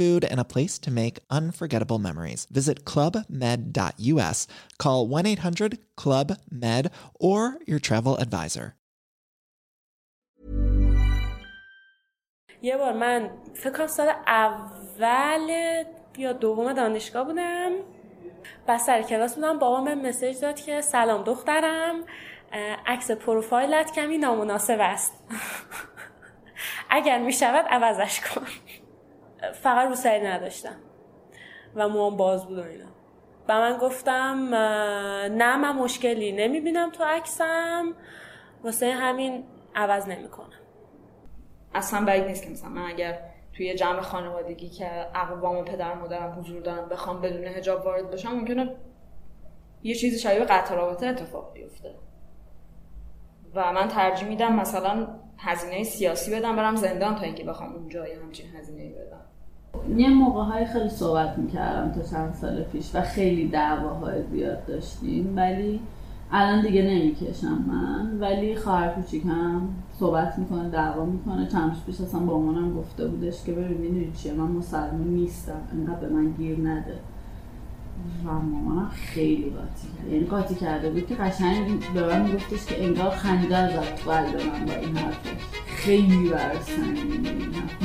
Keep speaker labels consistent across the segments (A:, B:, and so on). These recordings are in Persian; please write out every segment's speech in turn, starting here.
A: food, and a place to make unforgettable memories. Visit clubmed.us, call 1 800 Club Med, or your travel advisor.
B: یه بار من فکر کنم سال اول یا دوم دانشگاه بودم بس سر کلاس بودم بابام به مسیج داد که سلام دخترم عکس پروفایلت کمی نامناسب است اگر می شود عوضش کن فقط رو سری نداشتم. و موام باز بود و اینا. و من گفتم نه من مشکلی نمی‌بینم تو عکسم. واسه همین عوض نمی‌کنم.
C: اصلا بعید نیست که مثلا من اگر توی جمع خانوادگی که اقوام و پدر مادرم حضور دارن بخوام بدون هجاب وارد بشم ممکنه یه چیزی شبیه قطع رابطه اتفاق بیفته. و من ترجیح میدم مثلا هزینه سیاسی بدم برم زندان تا اینکه بخوام اونجا یه همچین هزینه بدم.
D: یه موقع های خیلی صحبت می‌کردم تا چند سال پیش و خیلی دعواهای زیاد داشتیم ولی الان دیگه نمی‌کشم من. ولی خواهر کوچیکم صحبت می‌کنه دعوا می‌کنه. چند پیش اصلا با مامانم گفته بودش که ببین می‌دونی چیه من مسلمان نیستم انقدر به من گیر نده. و مامانم خیلی قاطی یعنی قاطی کرده بود که قشنگ به من میگفتش که انگار خنده زد قلب من با این حرفش خیلی سنگین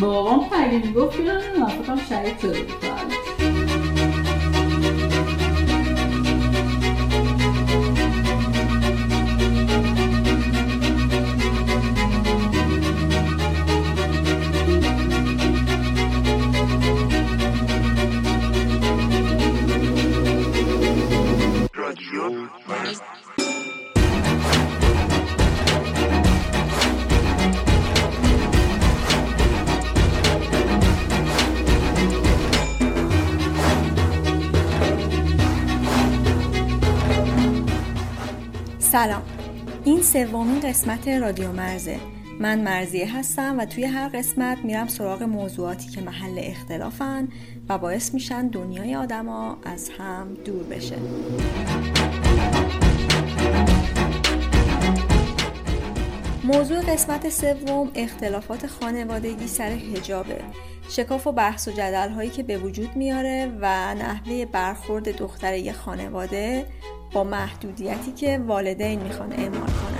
D: بابام خیلی می‌گفت که نه فکرم شهید شده بود
E: سلام. این سومین قسمت رادیو مرزه. من مرزیه هستم و توی هر قسمت میرم سراغ موضوعاتی که محل اختلافن و باعث میشن دنیای آدما از هم دور بشه. موضوع قسمت سوم اختلافات خانوادگی سر هجابه شکاف و بحث و جدل هایی که به وجود میاره و نحوه برخورد دختر یه خانواده با محدودیتی که والدین می‌خوان اعمال کنن.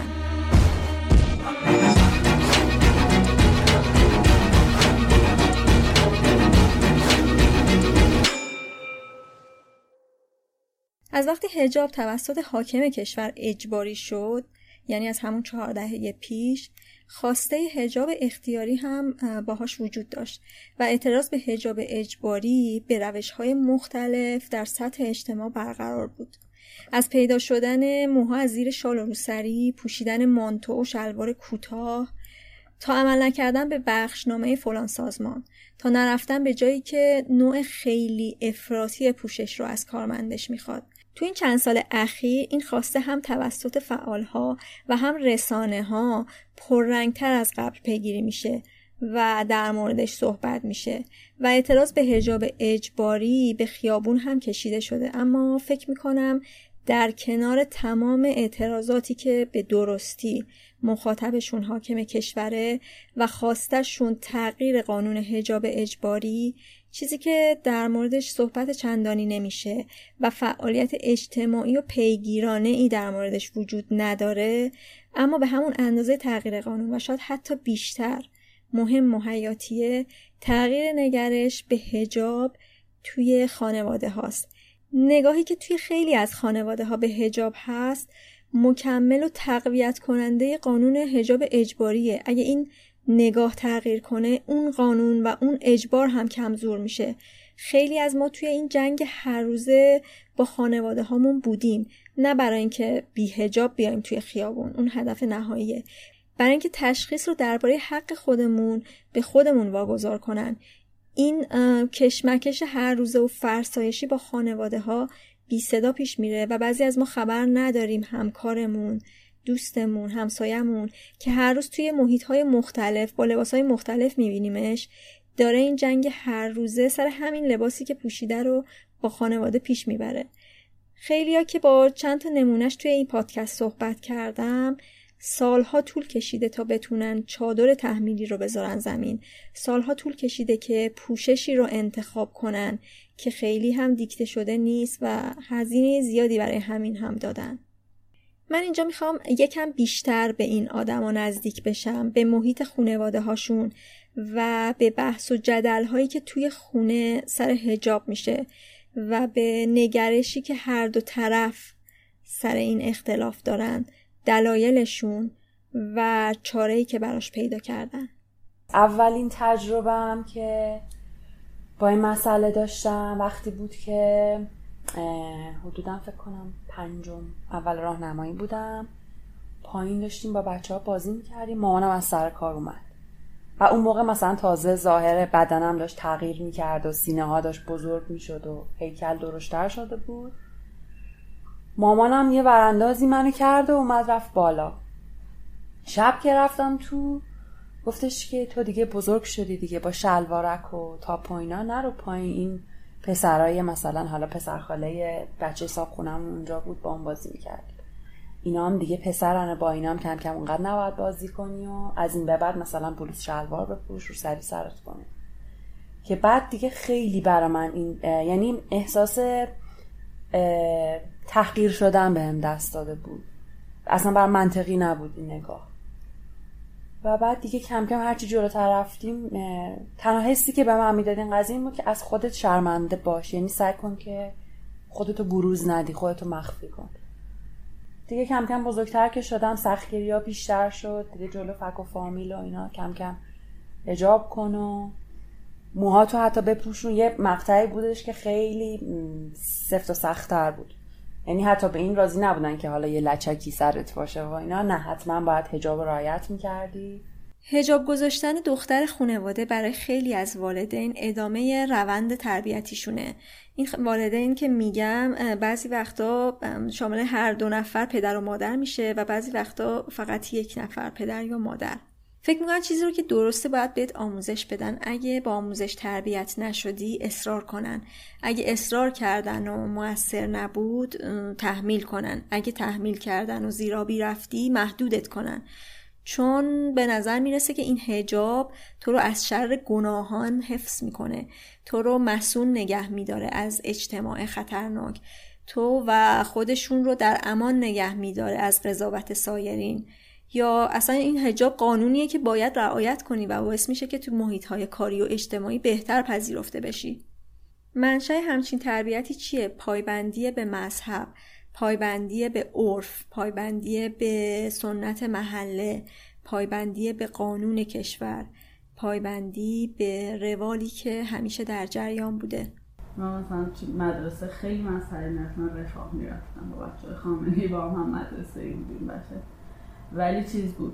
E: از وقتی هجاب توسط حاکم کشور اجباری شد یعنی از همون چهار دهه پیش خواسته هجاب اختیاری هم باهاش وجود داشت و اعتراض به هجاب اجباری به روش های مختلف در سطح اجتماع برقرار بود. از پیدا شدن موها از زیر شال و روسری پوشیدن مانتو و شلوار کوتاه تا عمل نکردن به بخشنامه فلان سازمان تا نرفتن به جایی که نوع خیلی افراطی پوشش رو از کارمندش می‌خواد. تو این چند سال اخیر این خواسته هم توسط فعالها و هم رسانه ها پررنگتر از قبل پیگیری میشه. و در موردش صحبت میشه و اعتراض به هجاب اجباری به خیابون هم کشیده شده. اما فکر می‌کنم در کنار تمام اعتراضاتی که به درستی مخاطبشون حاکم کشوره و خواستشون تغییر قانون هجاب اجباری چیزی که در موردش صحبت چندانی نمیشه و فعالیت اجتماعی و پیگیرانه ای در موردش وجود نداره اما به همون اندازه تغییر قانون و شاید حتی بیشتر مهم و حیاتیه. تغییر نگرش به هجاب توی خانواده هاست. نگاهی که توی خیلی از خانواده ها به هجاب هست مکمل و تقویت کننده قانون هجاب اجباریه. اگه این نگاه تغییر کنه اون قانون و اون اجبار هم کمزور میشه. خیلی از ما توی این جنگ هر روزه با خانواده هامون بودیم. نه برای اینکه بی هجاب بیایم توی خیابون. اون هدف نهاییه. برای اینکه تشخیص رو درباره حق خودمون به خودمون واگذار کنن. این کشمکش هر روزه و فرسایشی با خانواده ها بی صدا پیش میره و بعضی از ما خبر نداریم همکارمون دوستمون همسایمون که هر روز توی محیط های مختلف با لباس های مختلف میبینیمش. داره این جنگ هر روزه سر همین لباسی که پوشیده رو با خانواده پیش می‌بره. خیلیا که با چند تا نمونهش توی این پادکست صحبت کردم سالها طول کشیده تا بتونن چادر تحمیلی رو بذارن زمین. سالها طول کشیده که پوششی رو انتخاب کنن که خیلی هم دیکته شده نیست و هزینه زیادی برای همین هم دادن. من اینجا می‌خوام یکم بیشتر به این آدما نزدیک بشم به محیط خونواده هاشون و به بحث و جدل هایی که توی خونه سر هجاب میشه و به نگرشی که هر دو طرف سر این اختلاف دارن. دلایلشون و چاره‌ای که براش پیدا کردن.
F: اولین تجربهم که با این مسئله داشتم وقتی بود که حدودا فکر کنم پنجم اول راهنمایی بودم. پایین داشتیم با بچه ها بازی می‌کردیم. مامانم از سر کار اومد. و اون موقع مثلا تازه ظاهر بدنم داشت تغییر می‌کرد و سینه ها داشت بزرگ می‌شد و هیکل درشتر شده بود. مامانم یه وراندازی منو کرد و اومد رفت بالا. شب که رفتم تو گفتش که تو دیگه بزرگ شدی دیگه با شلوارک و تا پایینا نرو پایین. این پسرای مثلا حالا پسرخاله بچه صاحب خونم اونجا بود با اون بازی می‌کرد. اینا هم دیگه پسرانه با اینا هم کم کم اونقدر نباید بازی کنی و از این به بعد مثلا بلوز شلوار بپوش رو سری سرت کنی که بعد دیگه خیلی برا من این یعنی احساس تحقیر شدن بهم دست داده بود. اصلا بر منطقی نبود این نگاه. و بعد دیگه کم کم هرچی جلوتر رفتیم تنها حسی که به من می‌داد این قضیه بود که از خودت شرمنده باش. یعنی سعی کن که خودتو بروز ندی خودتو مخفی کن. دیگه کم کم بزرگتر که شدم سختگیری ها بیشتر شد. دیگه جلو فک و فامیل و اینا کم کم اجاب کن و موها تو حتی بپوشون. یه مقطعی بودش که خیلی سفت و سختتر بود. یعنی حتی به این راضی نبودن که حالا یه لچکی سرت باشه و اینا. نه حتما باید هجاب رایت می‌کردی.
E: هجاب گذاشتن دختر خانواده برای خیلی از والدین ادامه روند تربیتیشونه. این والدین که میگم بعضی وقتا شامل هر دو نفر پدر و مادر میشه و بعضی وقتا فقط یک نفر پدر یا مادر. فکر می‌کنم چیزی رو که درسته باید بهت آموزش بدن. اگه با آموزش تربیت نشدی اصرار کنن. اگه اصرار کردن و موثر نبود تحمیل کنن. اگه تحمیل کردن و زیرابی رفتی محدودت کنن. چون به نظر می‌رسه که این هجاب تو رو از شر گناهان حفظ می‌کنه. تو رو مسون نگه میداره از اجتماع خطرناک. تو و خودشون رو در امان نگه میداره از قضاوت سایرین. یا اصلا این هجاب قانونیه که باید رعایت کنی و باعث میشه که تو محیط های کاری و اجتماعی بهتر پذیرفته بشی. منشأ همچین تربیتی چیه؟ پایبندی به مذهب پایبندی به عرف پایبندی به سنت محله پایبندی به قانون کشور پایبندی به روالی که همیشه در جریان بوده.
D: من مثلا مدرسه خیلی مسئله من رفاه می‌رفتم. با بچه خامنهی با هم مدرسه بودیم بشه ولی چیز بود.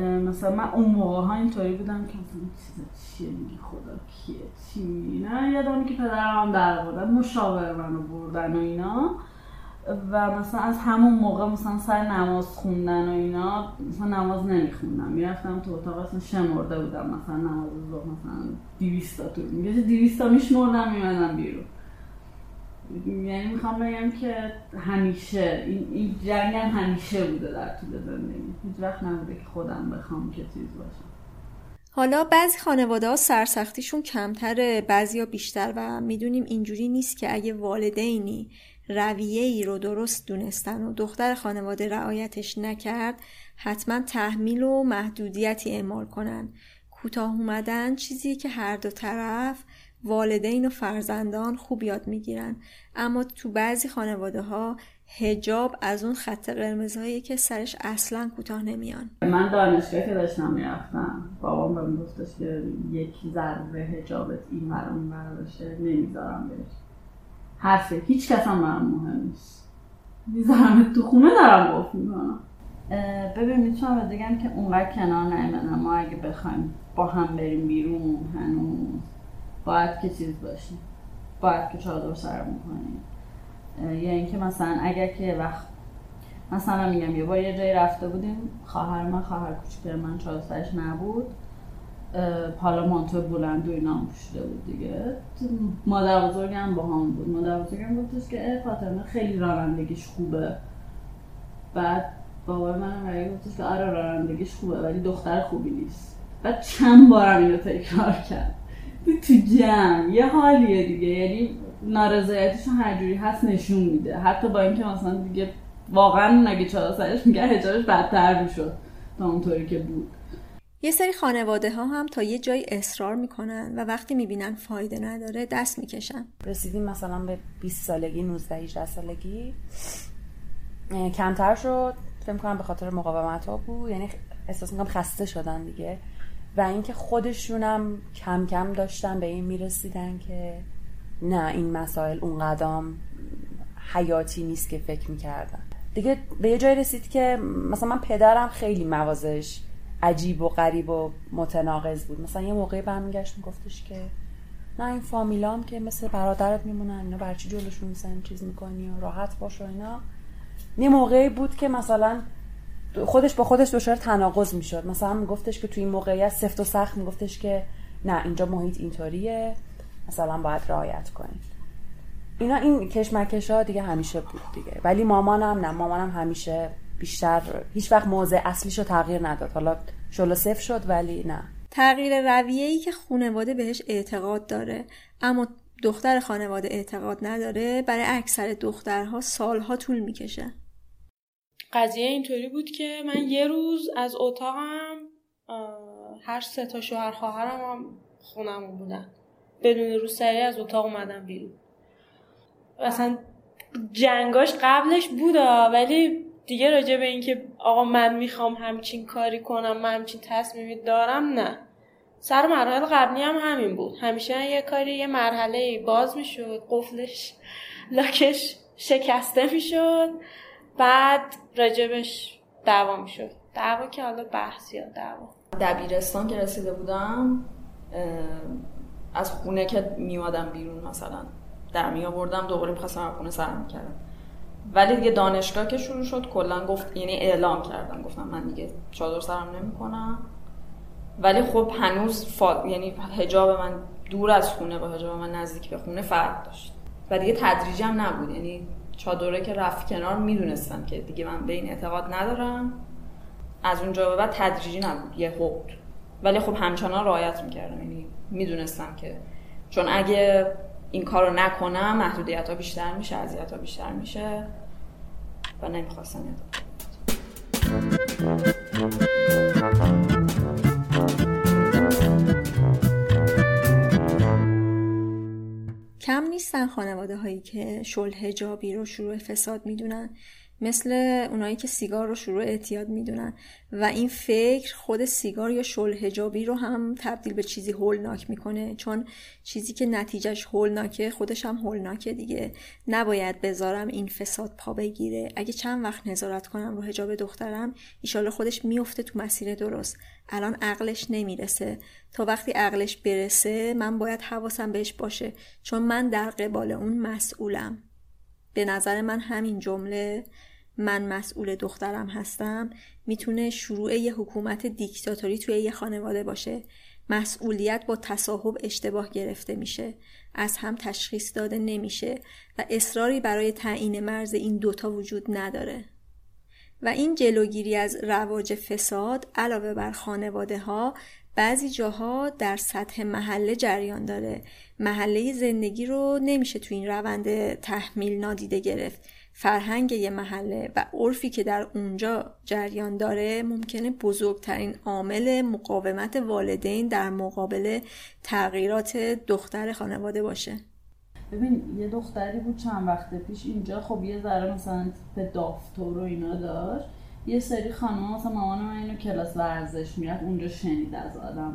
D: مثلا من اون موقع ها اینطوری بودم که مثلا چیز چیه میگی خدا کیه چی نه یادم که پدرم در بردن مشاور منو بردن و اینا. و مثلا از همون موقع مثلا سر نماز خوندن و اینا مثلا نماز نمیخوندم. می‌رفتم تو اتاق اصلا شمرده بودم. مثلا نماز ظهر مثلا 200 تا تو میگه 200 تا میشمردم میمدم بیرون. یعنی می‌خوام بگم که همیشه این, این جنگ هم همیشه بوده در طول زندگی. هیچ وقت نبوده که خودم بخوام که چیز باشم.
E: حالا بعضی خانواده ها سرسختیشون کمتره بعضی ها بیشتر و می‌دونیم اینجوری نیست که اگه والدینی رویه ای رو درست دونستن و دختر خانواده رعایتش نکرد حتما تحمیل و محدودیتی اعمال کنن. کوتاه اومدن چیزی که هر دو طرف والدین و فرزندان خوب یاد می‌گیرن. اما تو بعضی خانواده ها هجاب از اون خط قرمزهایی که سرش اصلا کوتاه نمیان.
D: من دانشگاه که داشتم می‌رفتم بابام بهم گفتش که یک ذره هجابت این ور اون باشه نمی‌ذارم بهش. حرفه. هیچ کس هم برام مهم نیست. می‌ذارم تو خونه دارم گفت می‌کنم. ببین می‌تونم بگم که اونقدر کنار نیمدن ما اگه بخوایم با هم بریم بیرون هنوز. باید که چیز باشیم. باید که چادر سر می‌کنیم یا اینکه مثلا اگر که وقت مثلا میگم یه بار یه جایی رفته بودیم خواهر من خواهر کوچیک من سرش نبود. حالا مانتو بلند و اینا هم پوشیده بود دیگه. مادر بزرگم با هم بود. مادر بزرگم گفتش که فاطمه خیلی رانندگیش خوبه. بعد بابای منم برای گفتش که آره رانندگیش خوبه ولی دختر خوبی نیست. بعد چند بارم اینو تکرار کرد. تو جمع. یه حالیه دیگه. یعنی نارضایتیش هر جوری هست نشون میده. حتی با اینکه مثلا دیگه واقعا نگه چهار سرش میگه هجابش بدتر می‌شد تا اونطوری که بود.
E: یه سری خانواده ها هم تا یه جایی اصرار می‌کنن و وقتی می‌بینن فایده نداره دست می‌کشن.
F: رسیدیم مثلا به 20 سالگی 19 18 سالگی. کمتر شد. فکر کنم به خاطر مقاومت ها بود. یعنی احساس می‌کنم خسته شدن دیگه. و اینکه خودشونم کم کم داشتن به این می‌رسیدن که نه این مسائل اون قدم حیاتی نیست که فکر می‌کردن. دیگه به یه جای رسید که مثلا من پدرم خیلی موازش عجیب و غریب و متناقض بود. مثلا یه موقعی برمیگشت میگفتش که نه این فامیلام که مثل برادرت میمونن اینا برچی جلوشون میسن چیز می‌کنی و راحت باش و اینا. یه موقعی بود که مثلا خودش با خودش دچار تناقض می‌شد. مثلا میگفتش که توی این موقعیت سفت و سخت میگفتش که نه اینجا محیط اینطوریه مثلا باید رعایت کنید اینا این کشمکش ها دیگه همیشه بود دیگه. ولی مامانم نه مامانم همیشه بیشتر هیچ وقت موضع اصلیش رو تغییر نداد. حالا شلو صفر شد ولی نه.
E: تغییر رویه ای که خانواده بهش اعتقاد داره اما دختر خانواده اعتقاد نداره برای اکثر دخترها سالها طول می‌کشه.
B: قضیه اینطوری بود که من یه روز از اتاقم هر سه تا شوهر خواهرم هم خونمون بودن. بدون رو سری از اتاق اومدم بیرون. اصلا جنگاش قبلش بودا ولی دیگه راجع به اینکه آقا من می‌خوام همچین کاری کنم من همچین تصمیمی دارم نه. سر مراحل قبلی هم همین بود. همیشه یه کاری یه مرحله باز می‌شد قفلش لاکش شکسته می‌شد. بعد راجبش دعوا می‌شد. دعوا که حالا بحث یا دعوا.
C: دبیرستان که رسیده بودم از خونه که میوادم بیرون مثلا در می آوردم دوباره می‌خواستم خونه سر می‌کردم. ولی دیگه دانشگاه که شروع شد کلا گفت یعنی اعلام کردم. گفتم من دیگه چادر سرم نمی‌کنم. ولی خب هنوز فا... یعنی حجاب من دور از خونه با حجاب من نزدیک به خونه فرق داشت. و دیگه تدریجی هم نبود. یعنی چادره که رفت کنار می‌دونستم که دیگه من به این اعتقاد ندارم. از اونجا به بعد تدریجی نبود یه بود. ولی خب همچنان رعایت می‌کردم. یعنی می‌دونستم که چون اگه این کارو نکنم محدودیت ها بیشتر میشه اذیت ها بیشتر میشه و نمی‌خواستم
E: کم نیستن خانواده هایی که شلح جابی رو شروع فساد می‌دونن. مثل اونایی که سیگار رو شروع اعتیاد می‌دونن. و این فکر خود سیگار یا شلحجابی رو هم تبدیل به چیزی هولناک می‌کنه. چون چیزی که نتیجهش هولناکه خودش هم هولناکه دیگه. نباید بذارم این فساد پا بگیره. اگه چند وقت نظارت کنم رو هجاب دخترم ایشالا خودش میفته تو مسیر درست. الان عقلش نمی‌رسه. تا وقتی عقلش برسه من باید حواسم بهش باشه. چون من در قبال اون مسئولم. به نظر من همین جمله من مسئول دخترم هستم می‌تونه شروع یه حکومت دیکتاتوری توی یه خانواده باشه. مسئولیت با تصاحب اشتباه گرفته میشه. از هم تشخیص داده نمیشه و اصراری برای تعیین مرز این دوتا وجود نداره. و این جلوگیری از رواج فساد علاوه بر خانواده ها بعضی جاها در سطح محله جریان داره. محله زندگی رو نمیشه تو این روند تحمیل نادیده گرفت. فرهنگ یه محله و عرفی که در اونجا جریان داره ممکنه بزرگترین عامل مقاومت والدین در مقابل تغییرات دختر خانواده باشه.
D: ببین یه دختری بود چند وقت پیش اینجا خب یه ذره مثلا به دافتور و اینا داشت. یه سری خانم مثلا مامان من اینو کلاس ورزش می‌رفت اونجا شنید از آدم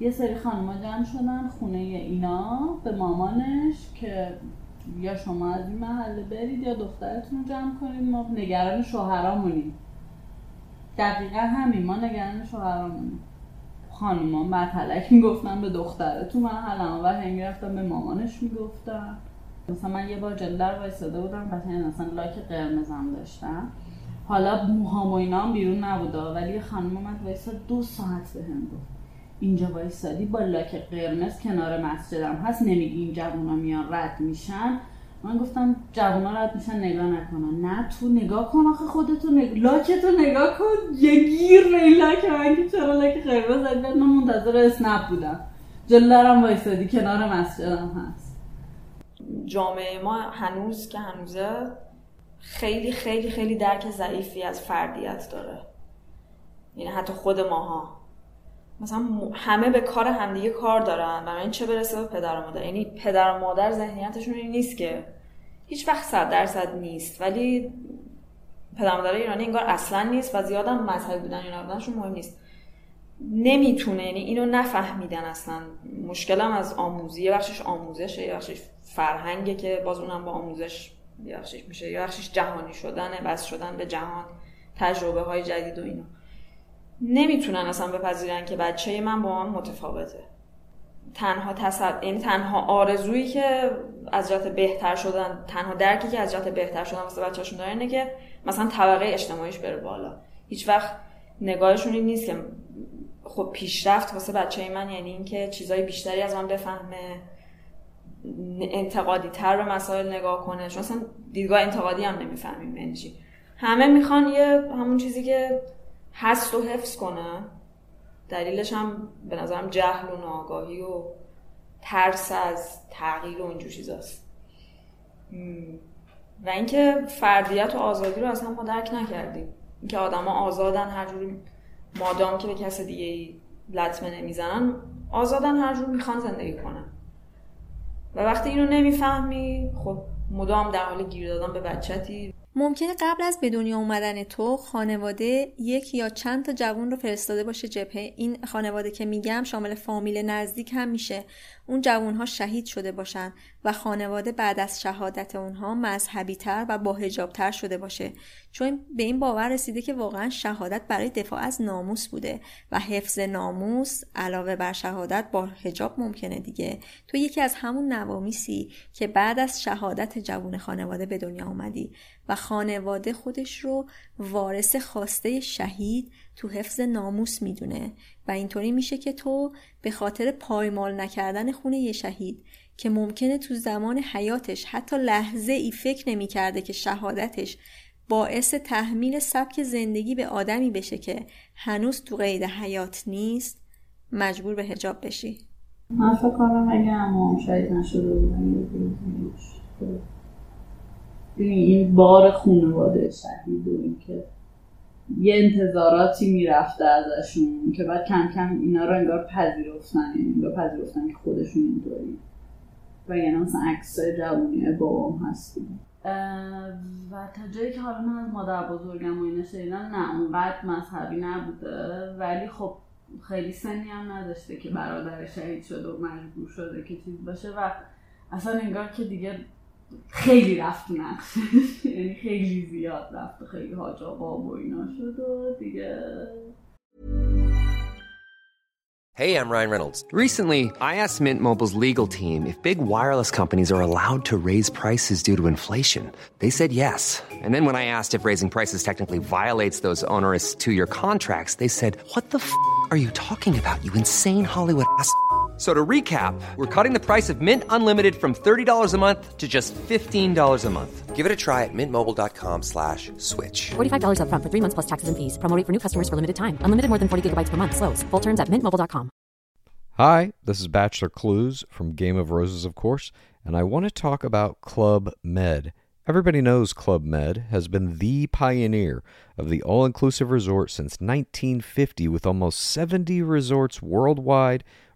D: یه سری خانم جمع شدن خونه اینا به مامانش که یا شما از این محله برید یا دخترتون رو جمع کنید ما نگران شوهرامونیم. دقیقا همین ما نگران شوهرامونیم. خانوما مطلق می‌گفتن به دختره تو محلم و هی می‌رفتم به مامانش می‌گفتم مثلا من یه بار جلدر وایساده بودم مثلا مثلا لاک قرمزم داشتم. حالا موهام و اینا بیرون نبوده ولی خانم اومد وایساد دو ساعت به هم گفت. اینجا وایسادی با لاک قرمز کنار مسجدم هست نمیگی این جوونا میان رد میشن؟ من گفتم جوونا رد میشن نگاه نکنن. نه تو نگاه کن آخه خودتو نگ... لاکتو نگاه کن. یه گیر این لاک من که چرا لاک قرمز؟ زد من منتظر اسنپ بودم. جلو درم وایسادی کنار مسجدم هست.
C: جامعه ما هنوز که هنوزه خیلی خیلی خیلی درک ضعیفی از فردیت داره. یعنی حتی خود ماها. مثلا همه به کار همدیگه کار دارن و این چه برسه به پدر و مادر؟ یعنی پدر و مادر ذهنیتشون این نیست که هیچ وقت صد درصد نیست ولی پدر مادر ایرانی انگار اصلا نیست و زیادم مذهبی بودن اینا بودنشون مهم نیست. نمی‌تونه یعنی اینو نفهمیدن اصلا. مشکلم از آموزی یه بخشش آموزشه یه بخشش فرهنگه که باز اونم با آموزش بخشش میشه. یه بخشش جهانی شدنه بس شدن به جهان تجربه های جدید و اینا. نمی‌تونن اصلا بپذیرن که بچه من با من متفاوته. تنها تصد... یعنی تنها آرزویی که از جهت بهتر شدن تنها درکی که از جهت بهتر شدن واسه بچه‌شون داره اینه که مثلا طبقه اجتماعیش بره بالا. هیچ وقت نگاهشون این نیست که خب پیشرفت واسه بچه من یعنی اینکه چیزای بیشتری از من بفهمه. انتقادی تر به مسائل نگاه کنه. چون اصلا دیدگاه انتقادی هم نمی‌فهمیم یعنی همه می‌خوان یه همون چیزی که هست و حفظ کنه. دلیلش هم به نظرم جهل و ناگاهی و ترس از تغییر و اینجور چیزاست. و اینکه فردیت و آزادی رو اصلا ما درک نکردیم. اینکه آدما آزادن هر جوری مادام که به کس دیگه لطمه نمی‌زنن آزادن هر جور می‌خوان زندگی کنن. و وقتی اینو نمی‌فهمی خب مدام در حال گیر دادن به بچتی.
E: ممکنه قبل از به دنیا اومدن تو خانواده یک یا چند تا جوون رو فرستاده باشه جبهه. این خانواده که میگم شامل فامیل نزدیک هم میشه. اون جوون ها شهید شده باشن و خانواده بعد از شهادت اونها مذهبی تر و با تر شده باشه. چون به این باور رسیده که واقعا شهادت برای دفاع از ناموس بوده و حفظ ناموس علاوه بر شهادت با هجاب ممکنه دیگه. تو یکی از همون نوامیسی که بعد از شهادت جوون خانواده به دنیا اومدی. و خانواده خودش رو وارث خواسته شهید تو حفظ ناموس می‌دونه. و اینطوری میشه که تو به خاطر پایمال نکردن خونه یه شهید که ممکنه تو زمان حیاتش حتی لحظه ای فکر نمی‌کرده که شهادتش باعث تحمیل سبک زندگی به آدمی بشه که هنوز تو قید حیات نیست مجبور به هجاب بشی.
D: من فکر کنم اگه امام شهید نشده این بار خانواده شهید و اینکه یه انتظاراتی می‌رفته ازشون که بعد کم کم اینا رو انگار پذیرفتن یعنی انگار پذیرفتن که خودشون اینطوری. و یعنی مثلا عکس جوانی بابام هستیم و تا جایی که حالا من از مادر بزرگم و اینا شنیدم نه اونقدر مذهبی نبوده. ولی خب خیلی سنی هم نداشته که برادر شهید شده و مجبور شده که چیز باشه. و اصلا انگار که دیگه خیلی رفت نقشش یعنی خیلی زیاد رفت خیلی حاج آقا و اینا شد و دیگه
G: Hey, I'm Ryan Reynolds. Recently, I asked Mint Mobile's legal team if big wireless companies are allowed to raise prices due to inflation. They said yes. And then when I asked if raising prices technically violates those onerous two-year contracts, they said, "What the f*** are you talking about? You insane Hollywood ass." So to recap, we're cutting the price of Mint Unlimited from $30 a month to just $15 a month. Give it a try at mintmobile.com slash switch.
H: $45 up front for three months plus taxes and fees. Promo for new customers for limited time. Unlimited more than 40 gigabytes per month. Slows. Full terms at mintmobile.com.
I: Hi, this is Bachelor Clues from Game of Roses, of course, and I want to talk about Club Med. Everybody knows Club Med has been the pioneer of the all inclusive resort since 1950 with almost 70 resorts worldwide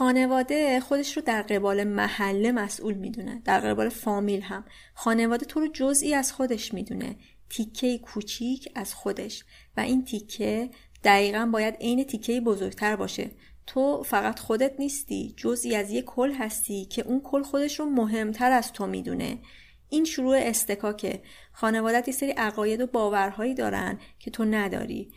E: خانواده خودش رو در قبال محله مسئول می‌دونه. در قبال فامیل هم. خانواده تو رو جزئی از خودش می‌دونه. تیکه کوچیک از خودش. و این تیکه دقیقا باید عین تیکه بزرگتر باشه. تو فقط خودت نیستی. جزئی از یک کل هستی که اون کل خودش رو مهمتر از تو می‌دونه. این شروع استکاکه. خانوادت یه سری عقاید و باورهایی دارن که تو نداری.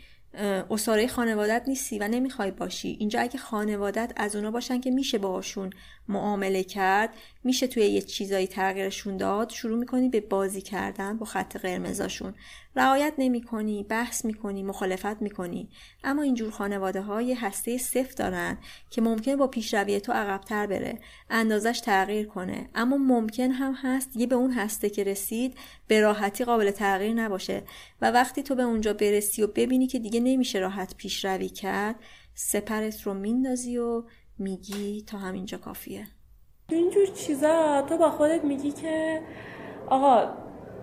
E: اصاره خانوادت نیستی و نمی‌خوای باشی. اینجا اگه خانوادت از اونا باشن که میشه باهاشون معامله کرد میشه توی یه چیزایی تغییرشون داد شروع می‌کنی به بازی کردن با خط قرمزاشون. رعایت نمی‌کنی بحث می‌کنی مخالفت می‌کنی. اما اینجور خانواده های هسته صفر دارن که ممکن با پیشروی تو عقبتر بره اندازش تغییر کنه. اما ممکن هم هست یه به اون هسته که رسید به راحتی قابل تغییر نباشه و وقتی تو به اونجا برسی و ببینی که دیگه نمیشه راحت پیشروی کرد سپرت رو میندازی و میگی تا همینجا کافیه.
B: اینجور چیزا تو با خودت میگی که آقا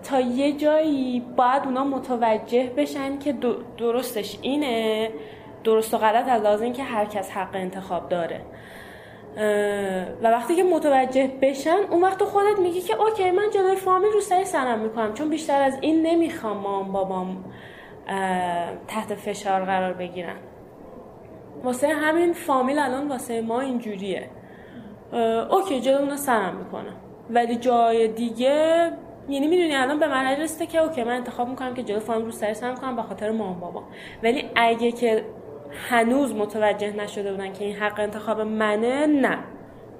B: تا یه جایی باید اونا متوجه بشن که درستش اینه درست و غلط از لازم که هر کس حق انتخاب داره. و وقتی که متوجه بشن اون وقت خودت میگی که اوکی من جلوی فامیل رو سری سرم می‌کنم چون بیشتر از این نمی‌خوام مام بابام تحت فشار قرار بگیرن. واسه همین فامیل الان واسه ما اینجوریه. okay جلو اونا سرم می‌کنم ولی جای دیگه یعنی می‌دونی الان به من رسیده که okay من انتخاب می‌کنم که جلو فامیل روسری سرم کنم به خاطر مام بابا. ولی اگه که هنوز متوجه نشده بودن که این حق انتخاب منه نه.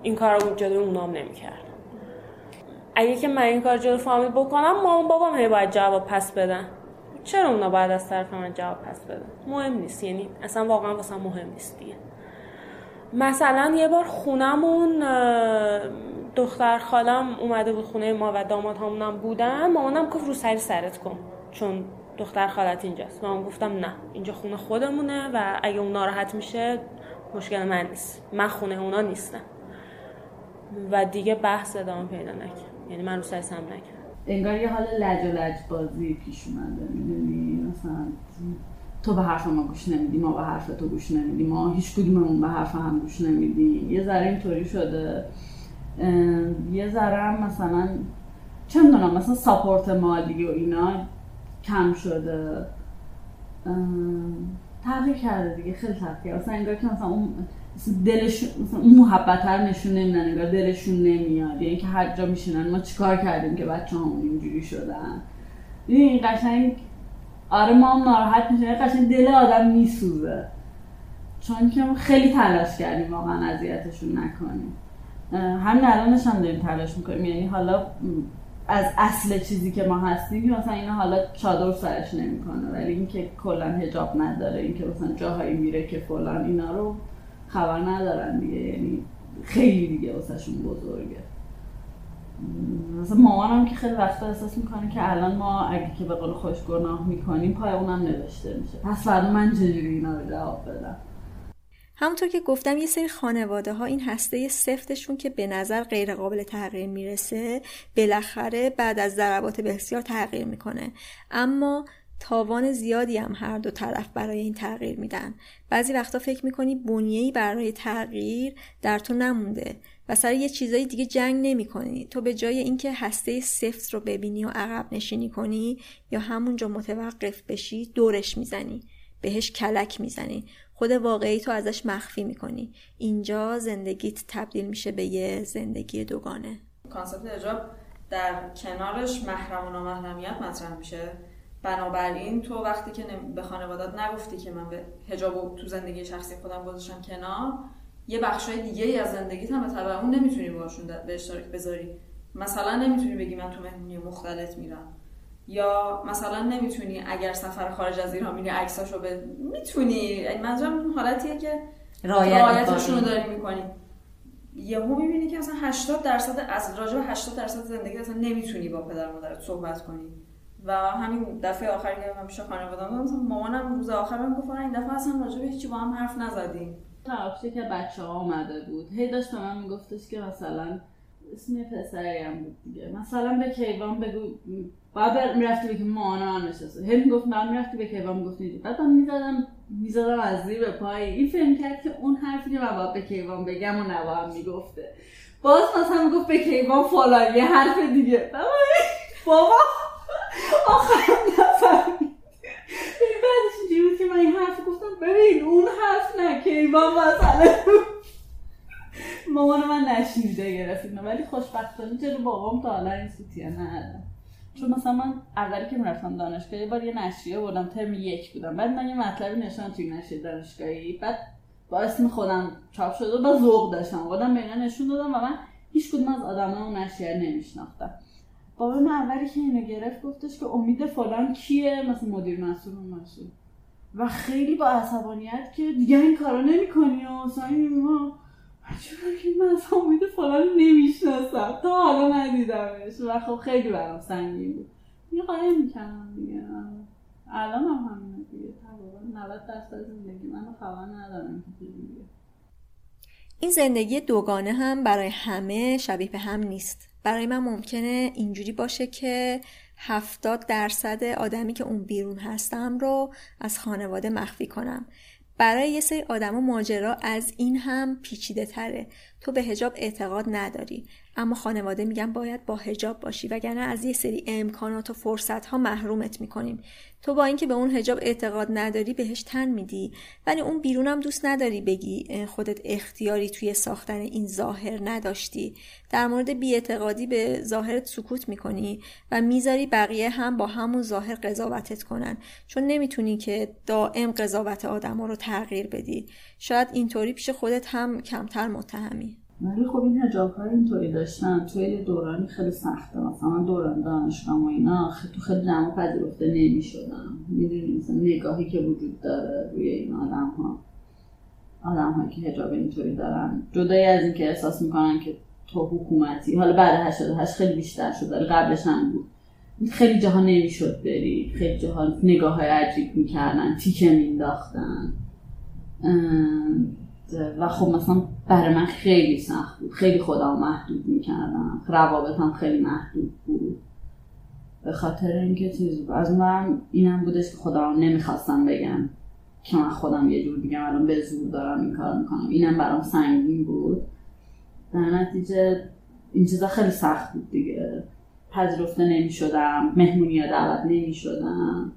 B: این کار رو جلو اونام نمی‌کرد اگه که من این کار جلو فامیل بکنم مام بابام هی باید جواب پس بدن. چرا اونا باید از طرف من جواب پس بدن؟ مهم نیست یعنی اصلا واقعا واسم مهم نیست دیگه. مثلا یه بار خونمون دختر خالم اومده بود خونه ما و داماد همونم بودن مامانم گفت رو سری سرت کن چون دختر خالت اینجاست. من گفتم نه اینجا خونه خودمونه و اگه اون ناراحت میشه مشکل من نیست. من خونه اونا نیستم. و دیگه بحث ادامه پیدا نکرد. یعنی من رو سری سم نکرد.
D: انگار یه حال لج و لج بازی پیش اومده می‌دونی؟ مثلا تو به حرف ما گوش نمیدی ما به حرف تو گوش نمیدی ما هیچ کدوممون به حرف هم گوش نمیدیم. یه ذره اینطوری شده. یه ذره هم مثلا چه می‌دونم مثلا ساپورت مالی و اینا کم شده. تغییر کرده دیگه خیلی تغییر مثلا انگار که مثلا اون دلشون محبت نشون نمیدن انگار دلشون نمیاد. یعنی که هر جا میشینن ما چیکار کردیم که بچه همون اینجوری شدن؟ این قشنگ؟ آره ما هم ناراحت میشه قشنگ دل آدم میسوزه. چون که خیلی تلاش کردیم واقعا اذیتشون نکنیم. همین الانش هم داریم تلاش می‌کنیم. یعنی حالا از اصل چیزی که ما هستیم که مثلا اینا حالا چادر سرش نمی‌کنه. ولی اینکه کلا هجاب نداره اینکه مثلا جاهایی میره که فلان اینا رو خبر ندارن دیگه یعنی خیلی دیگه واسهشون بزرگه. مثلا مامانم که خیلی وقتا احساس می‌کنه که الان ما اگه که به قول خوش گناه می‌کنیم پای اونم نوشته میشه. پس فردا من چجوری اینا رو جواب بدم؟
E: همونطور که گفتم یه سری خانواده ها این هسته سفتشون که به نظر غیر قابل تغییر می‌رسه بالاخره بعد از ضربات بسیار تغییر می‌کنه. اما تاوان زیادی هم هر دو طرف برای این تغییر میدن. بعضی وقتا فکر می‌کنی بنیهی برای تغییر در تو نمونده و سر یه چیزای دیگه جنگ نمی کنی تو به جای اینکه هسته سفت رو ببینی و عقب نشینی کنی یا همونجا متوقف بشی دورش می‌زنی بهش کلک می‌زنی. خود واقعی تو ازش مخفی می‌کنی. اینجا زندگیت تبدیل میشه به یه زندگی دوگانه.
C: کانسپت اجاب در کنارش محرم و نامحرمیت مطرح میشه. بنابراین تو وقتی که به خانوادات نگفتی که من به حجاب تو زندگی شخصی خودم گذاشتم کنار یه بخشای دیگه ای از زندگیت هم به اون نمی‌تونی باشون به اشتراک بذاری. مثلا نمی‌تونی بگی من تو مهمونی مختلط میرم. یا مثلا نمی‌تونی اگر سفر خارج از ایران میری عکساشو به می‌تونی. یعنی منظورم حالتیه که رعایتشون رو داری می‌کنی. یهو می‌بینی که مثلا 80 درصد از راجع به 80 درصد زندگی اصلا نمی‌تونی با پدر مادرت صحبت کنی. و همین دفعه آخر که من پیش خانواده مثلا مامانم روز آخر من گفت این دفعه اصلا راجع به هیچی با هم حرف نزدیم.
D: تا که بچه ها آمده بود. هی داشت من میگفتش که مثلا اسم پسری هم بود دیگه. مثلا به کیوان بگو بعد می‌رفتی بگی مانا نشسته. هی می‌گفت من می‌رفتی به کیوان می‌گفتی. بعد من می‌زدم می‌ذارم از زیر به پای. این فیلم کرد که اون حرفی که من باید به کیوان بگم و هم می‌گفته. باز مثلا می‌گفت به کیوان فلان یه حرف دیگه. بابا آخرم نفهمید بعدش اینجوری بود که من این حرف گفتم ببین اون حرف نه کیوان مثلا مامان من نشنیده گرفتیم ولی خوشبختانه جلو بابام تا حالا این سوتیه نه چون مثلا من اولی که می‌رفتم دانشگاه یه بار یه نشریه بردم ترم یک بودم. بعد من یه مطلبی نشان توی نشریه دانشگاهی. بعد با اسم خودم چاپ شده و ذوق داشتم. خودم به نشون دادم و من هیچ کدوم از آدمای اون نشریه نمیشناختم. بابا من اولی که اینو گرفت گفتش که امید فلان کیه؟ مثلا مدیر مسئول اون مسئول و خیلی با عصبانیت که دیگه این کارا نمی‌کنی و مثلا ما چرا که من اصلا امید فلان نمی‌شناسم. تا حالا ندیدمش. و خب خیلی برام سنگین بود. یه قایم می‌کنم دیگه. الان هم همینه دیگه. تقریبا 90 درصد زندگی من خبر ندارم که دیگه.
E: این زندگی دوگانه هم برای همه شبیه به هم نیست. برای من ممکنه اینجوری باشه که هفتاد درصد آدمی که اون بیرون هستم رو از خانواده مخفی کنم. برای یه سری آدم و ماجرا از این هم پیچیده تره. تو به هجاب اعتقاد نداری. اما خانواده میگن باید با هجاب باشی وگرنه از یه سری امکانات و فرصت ها محرومت می‌کنیم. تو با اینکه به اون هجاب اعتقاد نداری بهش تن میدی. ولی اون بیرونم دوست نداری بگی خودت اختیاری توی ساختن این ظاهر نداشتی. در مورد بیاعتقادی به ظاهرت سکوت می‌کنی و می‌ذاری بقیه هم با همون ظاهر قضاوتت کنن. چون نمی‌تونی که دائم قضاوت آدما رو تغییر بدی. شاید اینطوری پیش خودت هم کمتر متهمی.
D: ولی خب این هجاب های اینطوری داشتن. توی دورانی خیلی سخته. مثلا دوران دانشگاه و اینا تو خیلی جمع پذیرفته نمی شدم می‌دونی مثلا نگاهی که وجود داره روی این آدم ها آدم هایی که هجاب اینطوری دارن. جدای از اینکه احساس می‌کنن که تو حکومتی. حالا بعد 88 خیلی بیشتر شد ولی قبلش هم بود. خیلی جاها نمی‌شد بری. خیلی جاها نگاه های عجیب می‌کردن تیکه مینداختن و خب مثلا برای من خیلی سخت بود. خیلی خودم محدود می‌کردم. روابطم خیلی محدود بود. به خاطر اینکه چیز از من اینم بودش که خودم نمی‌خواستم بگم که من خودم یه جور بگم الان به زور دارم این کار می‌کنم. اینم برام سنگین بود. در نتیجه این چیزا خیلی سخت بود دیگه. پذیرفته نمی‌شدم. مهمونی ها دعوت نمی‌شدم.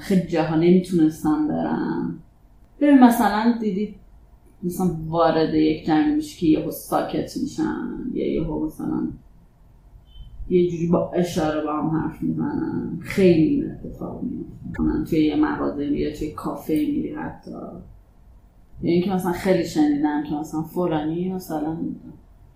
D: خیلی جاها نمی‌تونستم برم. ببین مثلا دیدید مثلا وارد یک جمعی میشه که یهو ساکت میشن یا یهو مثلا یه جوری با اشاره با هم حرف می‌زنن. خیلی این اتفاق میفته توی یه مغازه یا توی کافه میری حتی. یا اینکه مثلا خیلی شنیدم که مثلا فلانی مثلا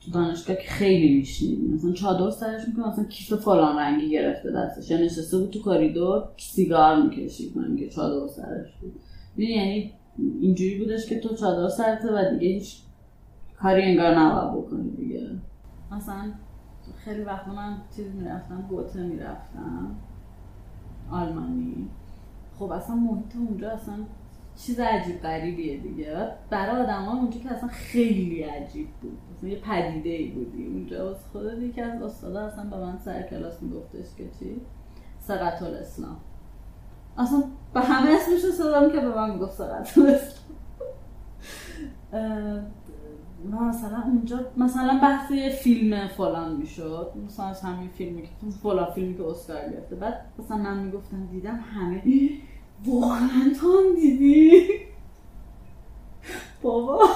D: تو دانشگاه که خیلی میشنید. مثلا چادر سرش می‌کنه مثلا کیف فلان رنگی گرفته دستش. یا نشسته بود تو کاریدور سیگار می‌کشید. من که چادر سرش بود. یعنی اینجوری بودش که تو چادر سرته و دیگه هیچ کاری انگار نباید بکنی دیگه. مثلا خیلی وقت من چیز می‌رفتم گوته می‌رفتم آلمانی. خب اصلا محیط اونجا اصلا چیز عجیب غریبیه دیگه. برای آدم ها اونجا که اصلا خیلی عجیب بود. مثلا یه پدیده ای بودی. اونجا از خود یکی از استادا اصلا به من سر کلاس میگفتش که چی؟ سقط الاسلام اصلا به همه اسمش رو که به من می‌گفت سقط مثلا اونجا مثلا بحث فیلم فلان می‌شد. مثلا از همین فیلمی که فلان فیلمی که اسکار گرفته. بعد مثلا من می‌گفتم دیدم همه واقعا تو هم دیدی؟ بابا.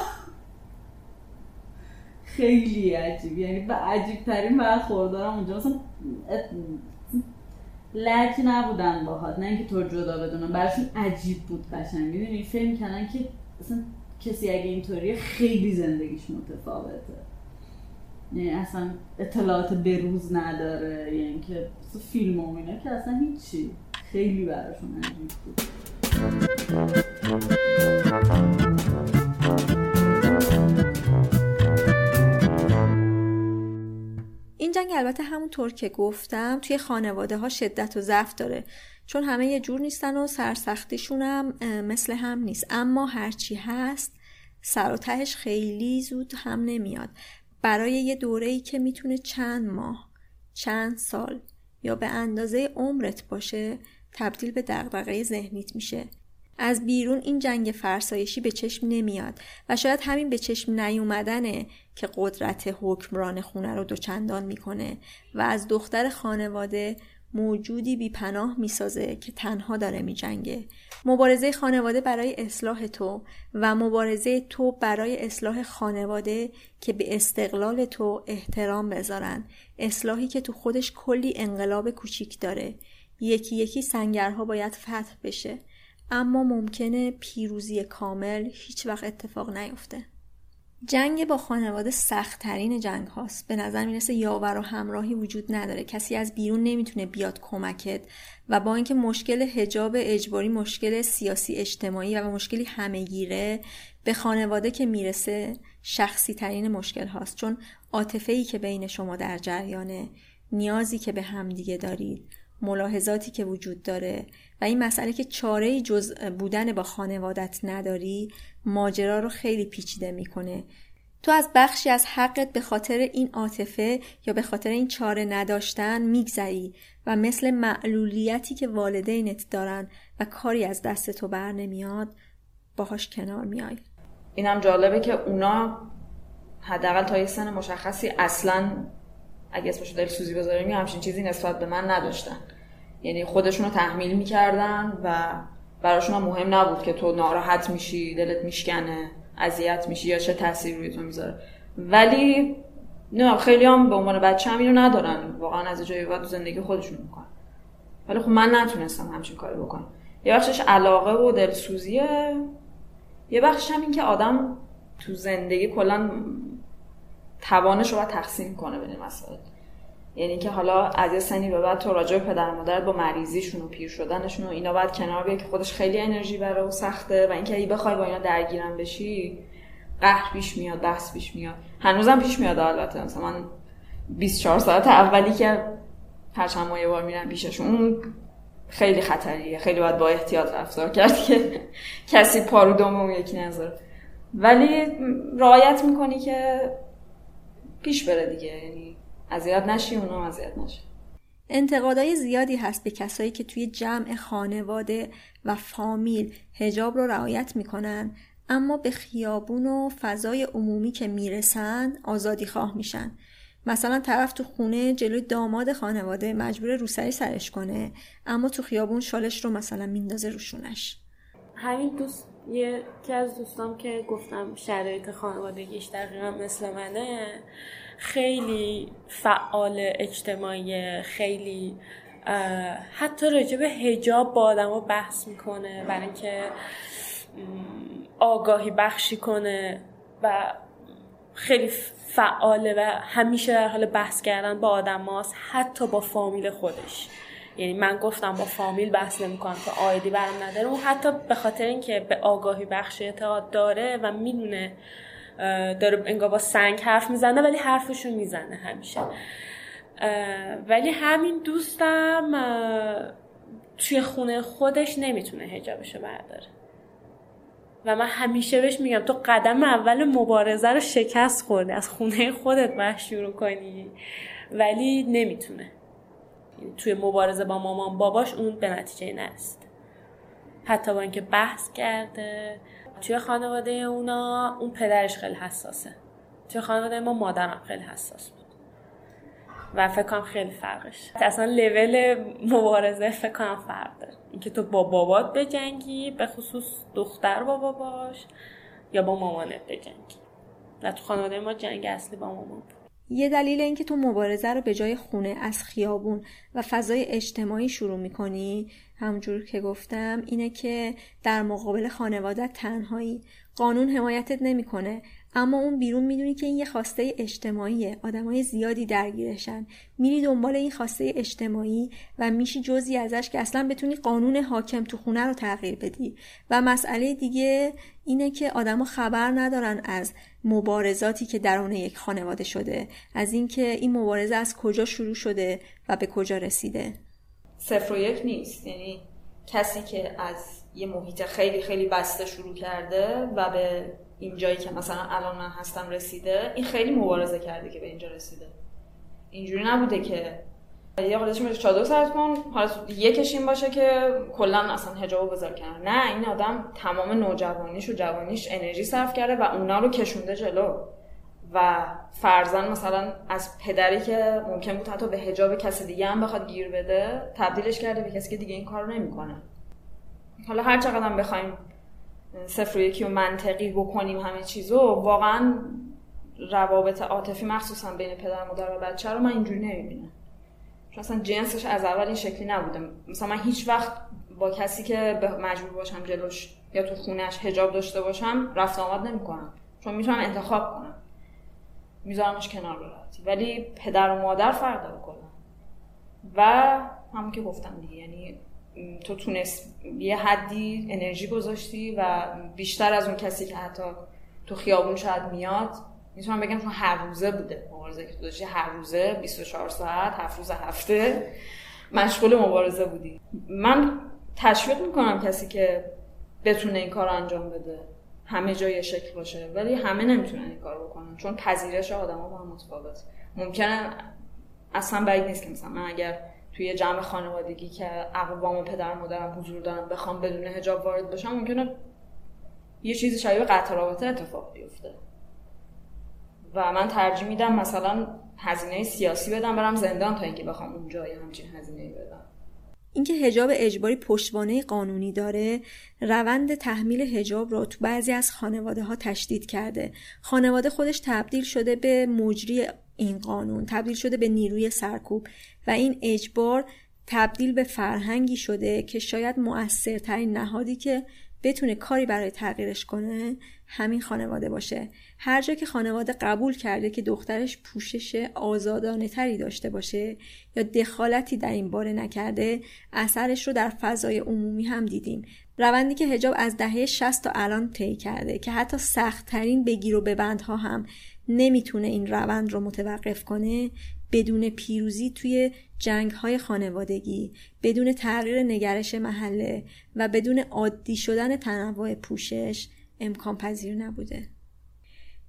D: خیلی عجیب. یعنی به عجیب ترین برخوردارم اونجا. مثلا لج نبودن باهات نه اینکه تو جدا بدونن براشون عجیب بود قشنگ. می‌دونی فیلم کردن که اصلا کسی اگه اینطوریه خیلی زندگیش متفاوته. یعنی اصلا اطلاعات بروز نداره یعنی اینکه فیلم و که اصلا هیچی. خیلی براشون عجیب بود.
E: این جنگ البته همونطور که گفتم توی خانواده ها شدت و ضعف داره. چون همه یه جور نیستن و سرسختیشون هم مثل هم نیست. اما هرچی هست سر و تهش خیلی زود هم نمیاد. برای یه دوره ای که می‌تونه چند ماه چند سال یا به اندازه عمرت باشه تبدیل به دغدغه ذهنیت میشه. از بیرون این جنگ فرسایشی به چشم نمیاد و شاید همین به چشم نیومدنه که قدرت حکمران خونه رو دوچندان می‌کنه و از دختر خانواده موجودی بیپناه می‌سازه که تنها داره میجنگه. مبارزه خانواده برای اصلاح تو و مبارزه تو برای اصلاح خانواده که به استقلال تو احترام بذارن. اصلاحی که تو خودش کلی انقلاب کوچیک داره. یکی یکی سنگرها باید فتح بشه. اما ممکنه پیروزی کامل هیچ وقت اتفاق نیفته. جنگ با خانواده سختترین جنگ هاست. به نظر می‌رسه یاور و همراهی وجود نداره. کسی از بیرون نمی‌تونه بیاد کمکت و با اینکه مشکل هجاب اجباری مشکل سیاسی اجتماعی و مشکلی همهگیره به خانواده که می‌رسه شخصی ترین مشکل هاست. چون عاطفه که بین شما در جریانه نیازی که به همدیگه دارید ملاحظاتی که وجود داره و این مسئله که چاره جز بودن با خانوادت نداری ماجرا رو خیلی پیچیده می‌کنه. تو از بخشی از حقت به خاطر این عاطفه یا به خاطر این چاره نداشتن میگذری و مثل معلولیتی که والدینت دارن و کاری از دست تو بر نمیاد باهاش کنار میای.
C: اینم جالبه که اونا حداقل تا یه سن مشخصی اصلا اگه اسمشو داری سوزی بذاریم همچین چیزی نسبت به من نداشتن. یعنی خودشون رو تحمیل می‌کردن و براشون هم مهم نبود که تو ناراحت میشی دلت میشکنه اذیت میشی یا چه تاثیر روی تو می‌ذاره. ولی نه خیلی هم به عنوان بچه هم اینو ندارن. واقعا از جایی بعد زندگی خودشون می‌کنن. ولی خب من نتونستم همچین کاری بکنم. یه بخشش علاقه و دلسوزیه. یه بخشش هم این که آدم تو زندگی کلا توانش رو تقسیم کنه بین مسائل. یعنی که حالا از یه سنی به بعد تو راجع پدر مادرت با مریضیشون و پیر شدنشون و اینا باید کنار بیای که خودش خیلی انرژی بره و سخته و اینکه ای بخوای با اینا درگیرم بشی قهر پیش میاد بحث پیش میاد. هنوزم پیش میاد البته. مثلا من 24 ساعت اولی که هر چند یه بار میرم پیششون خیلی خطریه. خیلی باید با احتیاط رفتار کرد که کسی پارو دوم یکی نذاره. ولی رعایت می‌کنی که پیش بره دیگه یعنی اذیت نشی اونا اذیت نشی
E: انتقادهای زیادی هست به کسایی که توی جمع خانواده و فامیل هجاب رو رعایت می‌کنن اما به خیابون و فضای عمومی که می‌رسن آزادی خواه میشن. مثلا طرف تو خونه جلوی داماد خانواده مجبور روسری سرش کنه اما تو خیابون شالش رو مثلا میندازه روشونش
B: همین دوست یکی از دوستام که گفتم شرایط خانوادگیش دقیقا مثل منه خیلی فعال اجتماعی خیلی حتی راجع به هجاب با آدم رو بحث می‌کنه برای اینکه آگاهی بخشی کنه و خیلی فعاله و همیشه در حال بحث کردن با آدم حتی با فامیل خودش. یعنی من گفتم با فامیل بحث نمی‌کنم که آیدی برام نداره. اون حتی به خاطر اینکه به آگاهی بخش اعتقاد داره و می‌دونه داره انگار با سنگ حرف می‌زنه ولی حرفشو می‌زنه همیشه. ولی همین دوستم توی خونه خودش نمی‌تونه هجابشو برداره. و من همیشه بهش میگم تو قدم اول مبارزه رو شکست خورده از خونه خودت باید شروع کنی. ولی نمی‌تونه. توی مبارزه با مامان باباش اون به نتیجه نرسید حتی با اینکه بحث کرده. توی خانواده اونا اون پدرش خیلی حساسه. توی خانواده ما مادرم خیلی حساس بود. و فکر کنم خیلی فرقش. اصلا لول مبارزه فکر کنم فرق داره. اینکه تو با بابات بجنگی به خصوص دختر با باباش یا با مامانت بجنگی. و تو خانواده ما جنگ اصلی با مامان بود.
E: یه دلیل اینکه تو مبارزه رو به جای خونه از خیابون و فضای اجتماعی شروع می‌کنی؟ همونجور که گفتم اینه که در مقابل خانوادت تنهایی. قانون حمایتت نمی‌کنه اما اون بیرون می‌دونی که این یه خواسته اجتماعیه. آدمای زیادی درگیرشن. میری دنبال این خواسته اجتماعی و میشی جزی ازش که اصلا بتونی قانون حاکم تو خونه رو تغییر بدی. و مسئله دیگه اینه که آدما خبر ندارن از مبارزاتی که درون یک خانواده شده. از اینکه این مبارزه از کجا شروع شده و به کجا رسیده.
C: صفر و یک نیست. یعنی کسی که از یه محیط خیلی خیلی بسته شروع کرده و به این جایی که مثلا الان من هستم رسیده این خیلی مبارزه کرده که به اینجا رسیده. اینجوری نبوده که یه قدرش میشه چادر سرت کن حالا یکش این باشه که کلا اصلا حجابو بذار کنار. نه این آدم تمام نوجوانیش و جوانیش انرژی صرف کرده و اونا رو کشونده جلو. و فرزن مثلا از پدری که ممکن بود حتی به حجاب کسی دیگه هم بخواد گیر بده تبدیلش کرده به کسی که دیگه این کار رو نمی‌کنه. حالا هر چقدر هم بخوایم صفر و یکی و منطقی بکنیم همه چیزو واقعا روابط عاطفی مخصوصا بین پدر مادر و بچه رو من اینجوری نمی‌بینم چون اصلا جنسش از اول این شکلی نبوده. مثلا من هیچ وقت با کسی که مجبور باشم جلوش یا تو خونش هجاب داشته باشم رفت آمد نمی‌کنم. چون می‌تونم انتخاب کنم. میذارمش کنار براتی ولی پدر و مادر فرق داره کلا. و همون که گفتم دیگه یعنی تو تونست یه حدی انرژی گذاشتی و بیشتر از اون کسی که حتی تو خیابون شاید میاد می‌تونم بگم چون هر روزه بوده. مبارزه که داشتی هر روزه 24 ساعت هفت روز هفته مشغول مبارزه بودی. من تشویق می‌کنم کسی که بتونه این کار انجام بده. همه جای شکل باشه. ولی همه نمی‌تونن این کار بکنن. چون پذیرش آدما با هم متفاوت. ممکنه اصلا بعید نیست. که مثلا من اگر توی جمع خانوادگی که اقوام پدر مادرم حضور دارن بخوام بدون حجاب وارد بشم ممکنه یه چیزی شبیه قطع رابطه اتفاق بیفته. و من ترجیح میدم مثلا هزینه سیاسی بدم برم زندان تا اینکه بخوام اونجا یه همچین هزینه بدم.
E: اینکه هجاب اجباری پشتوانه قانونی داره روند تحمیل هجاب را تو بعضی از خانواده ها تشدید کرده. خانواده خودش تبدیل شده به مجری این قانون تبدیل شده به نیروی سرکوب و این اجبار تبدیل به فرهنگی شده که شاید مؤثرترین نهادی که بتونه کاری برای تغییرش کنه همین خانواده باشه. هر جا که خانواده قبول کرده که دخترش پوشش آزادانه تری داشته باشه یا دخالتی در این باره نکرده اثرش رو در فضای عمومی هم دیدیم. روندی که هجاب از دهه 60 تا الان طی کرده که حتی سختترین بگیر و ببندها هم نمی‌تونه این روند رو متوقف کنه بدون پیروزی توی جنگ های خانوادگی بدون تغییر نگرش محله و بدون عادی شدن تنوع پوشش امکان پذیر نبوده.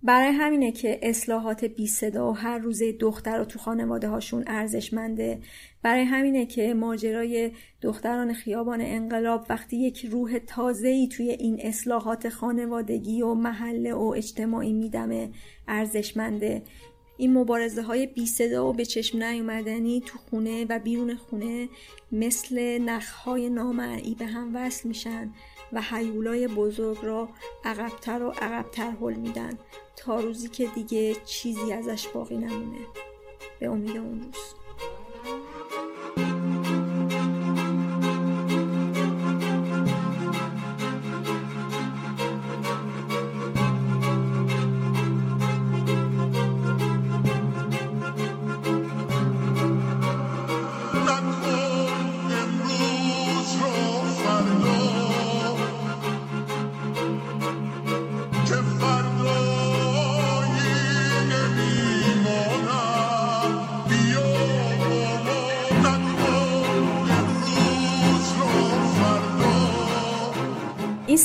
E: برای همینه که اصلاحات بی صدا و هر روزه دختر رو تو خانواده هاشون ارزشمنده. برای همینه که ماجرای دختران خیابان انقلاب وقتی یک روح تازه‌ای توی این اصلاحات خانوادگی و محله و اجتماعی میدمه ارزشمنده. این مبارزه های بی صدا و به چشم نیومدنی تو خونه و بیرون خونه مثل نخهای نامرئی به هم وصل میشن و حیولای بزرگ را عقبتر و عقبتر حل میدن تا روزی که دیگه چیزی ازش باقی نمونه. به امید اون روز.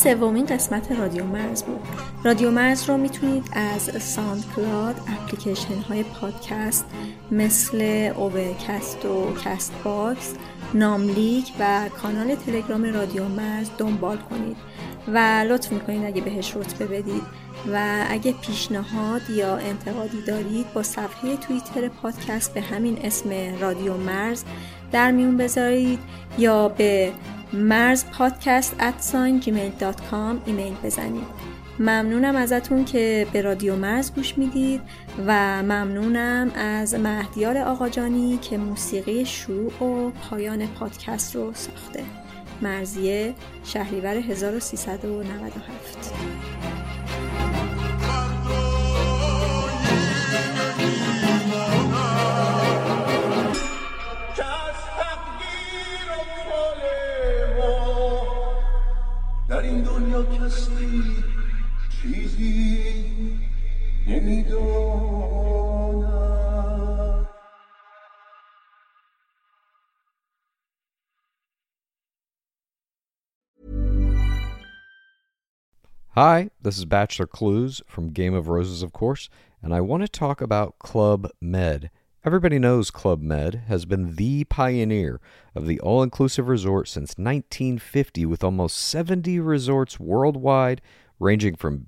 E: سومین قسمت رادیو مرز بود. رادیو مرز رو می‌تونید از SoundCloud اپلیکیشن های پادکست مثل Overcast و Castbox ناملیک و کانال تلگرام رادیو مرز دنبال کنید. و لطف می‌کنید اگه بهش رتبه بدید. و اگه پیشنهاد یا انتقادی دارید با صفحه توییتر پادکست به همین اسم رادیو مرز در میون بذارید یا به مرز پادکست ایمیل بزنید. ممنونم ازتون که به رادیو مرز گوش می‌دید و ممنونم از مهدیار آقاجانی که موسیقی شروع و پایان پادکست رو ساخته. مرزیه شهریور 1397
J: چیزی نمیداند
I: Hi, this is Bachelor Clues from Game of Roses, of course, and I want to talk about Club Med. Everybody knows Club Med has been the pioneer of the all inclusive resort since 1950, with almost 70 resorts worldwide, ranging from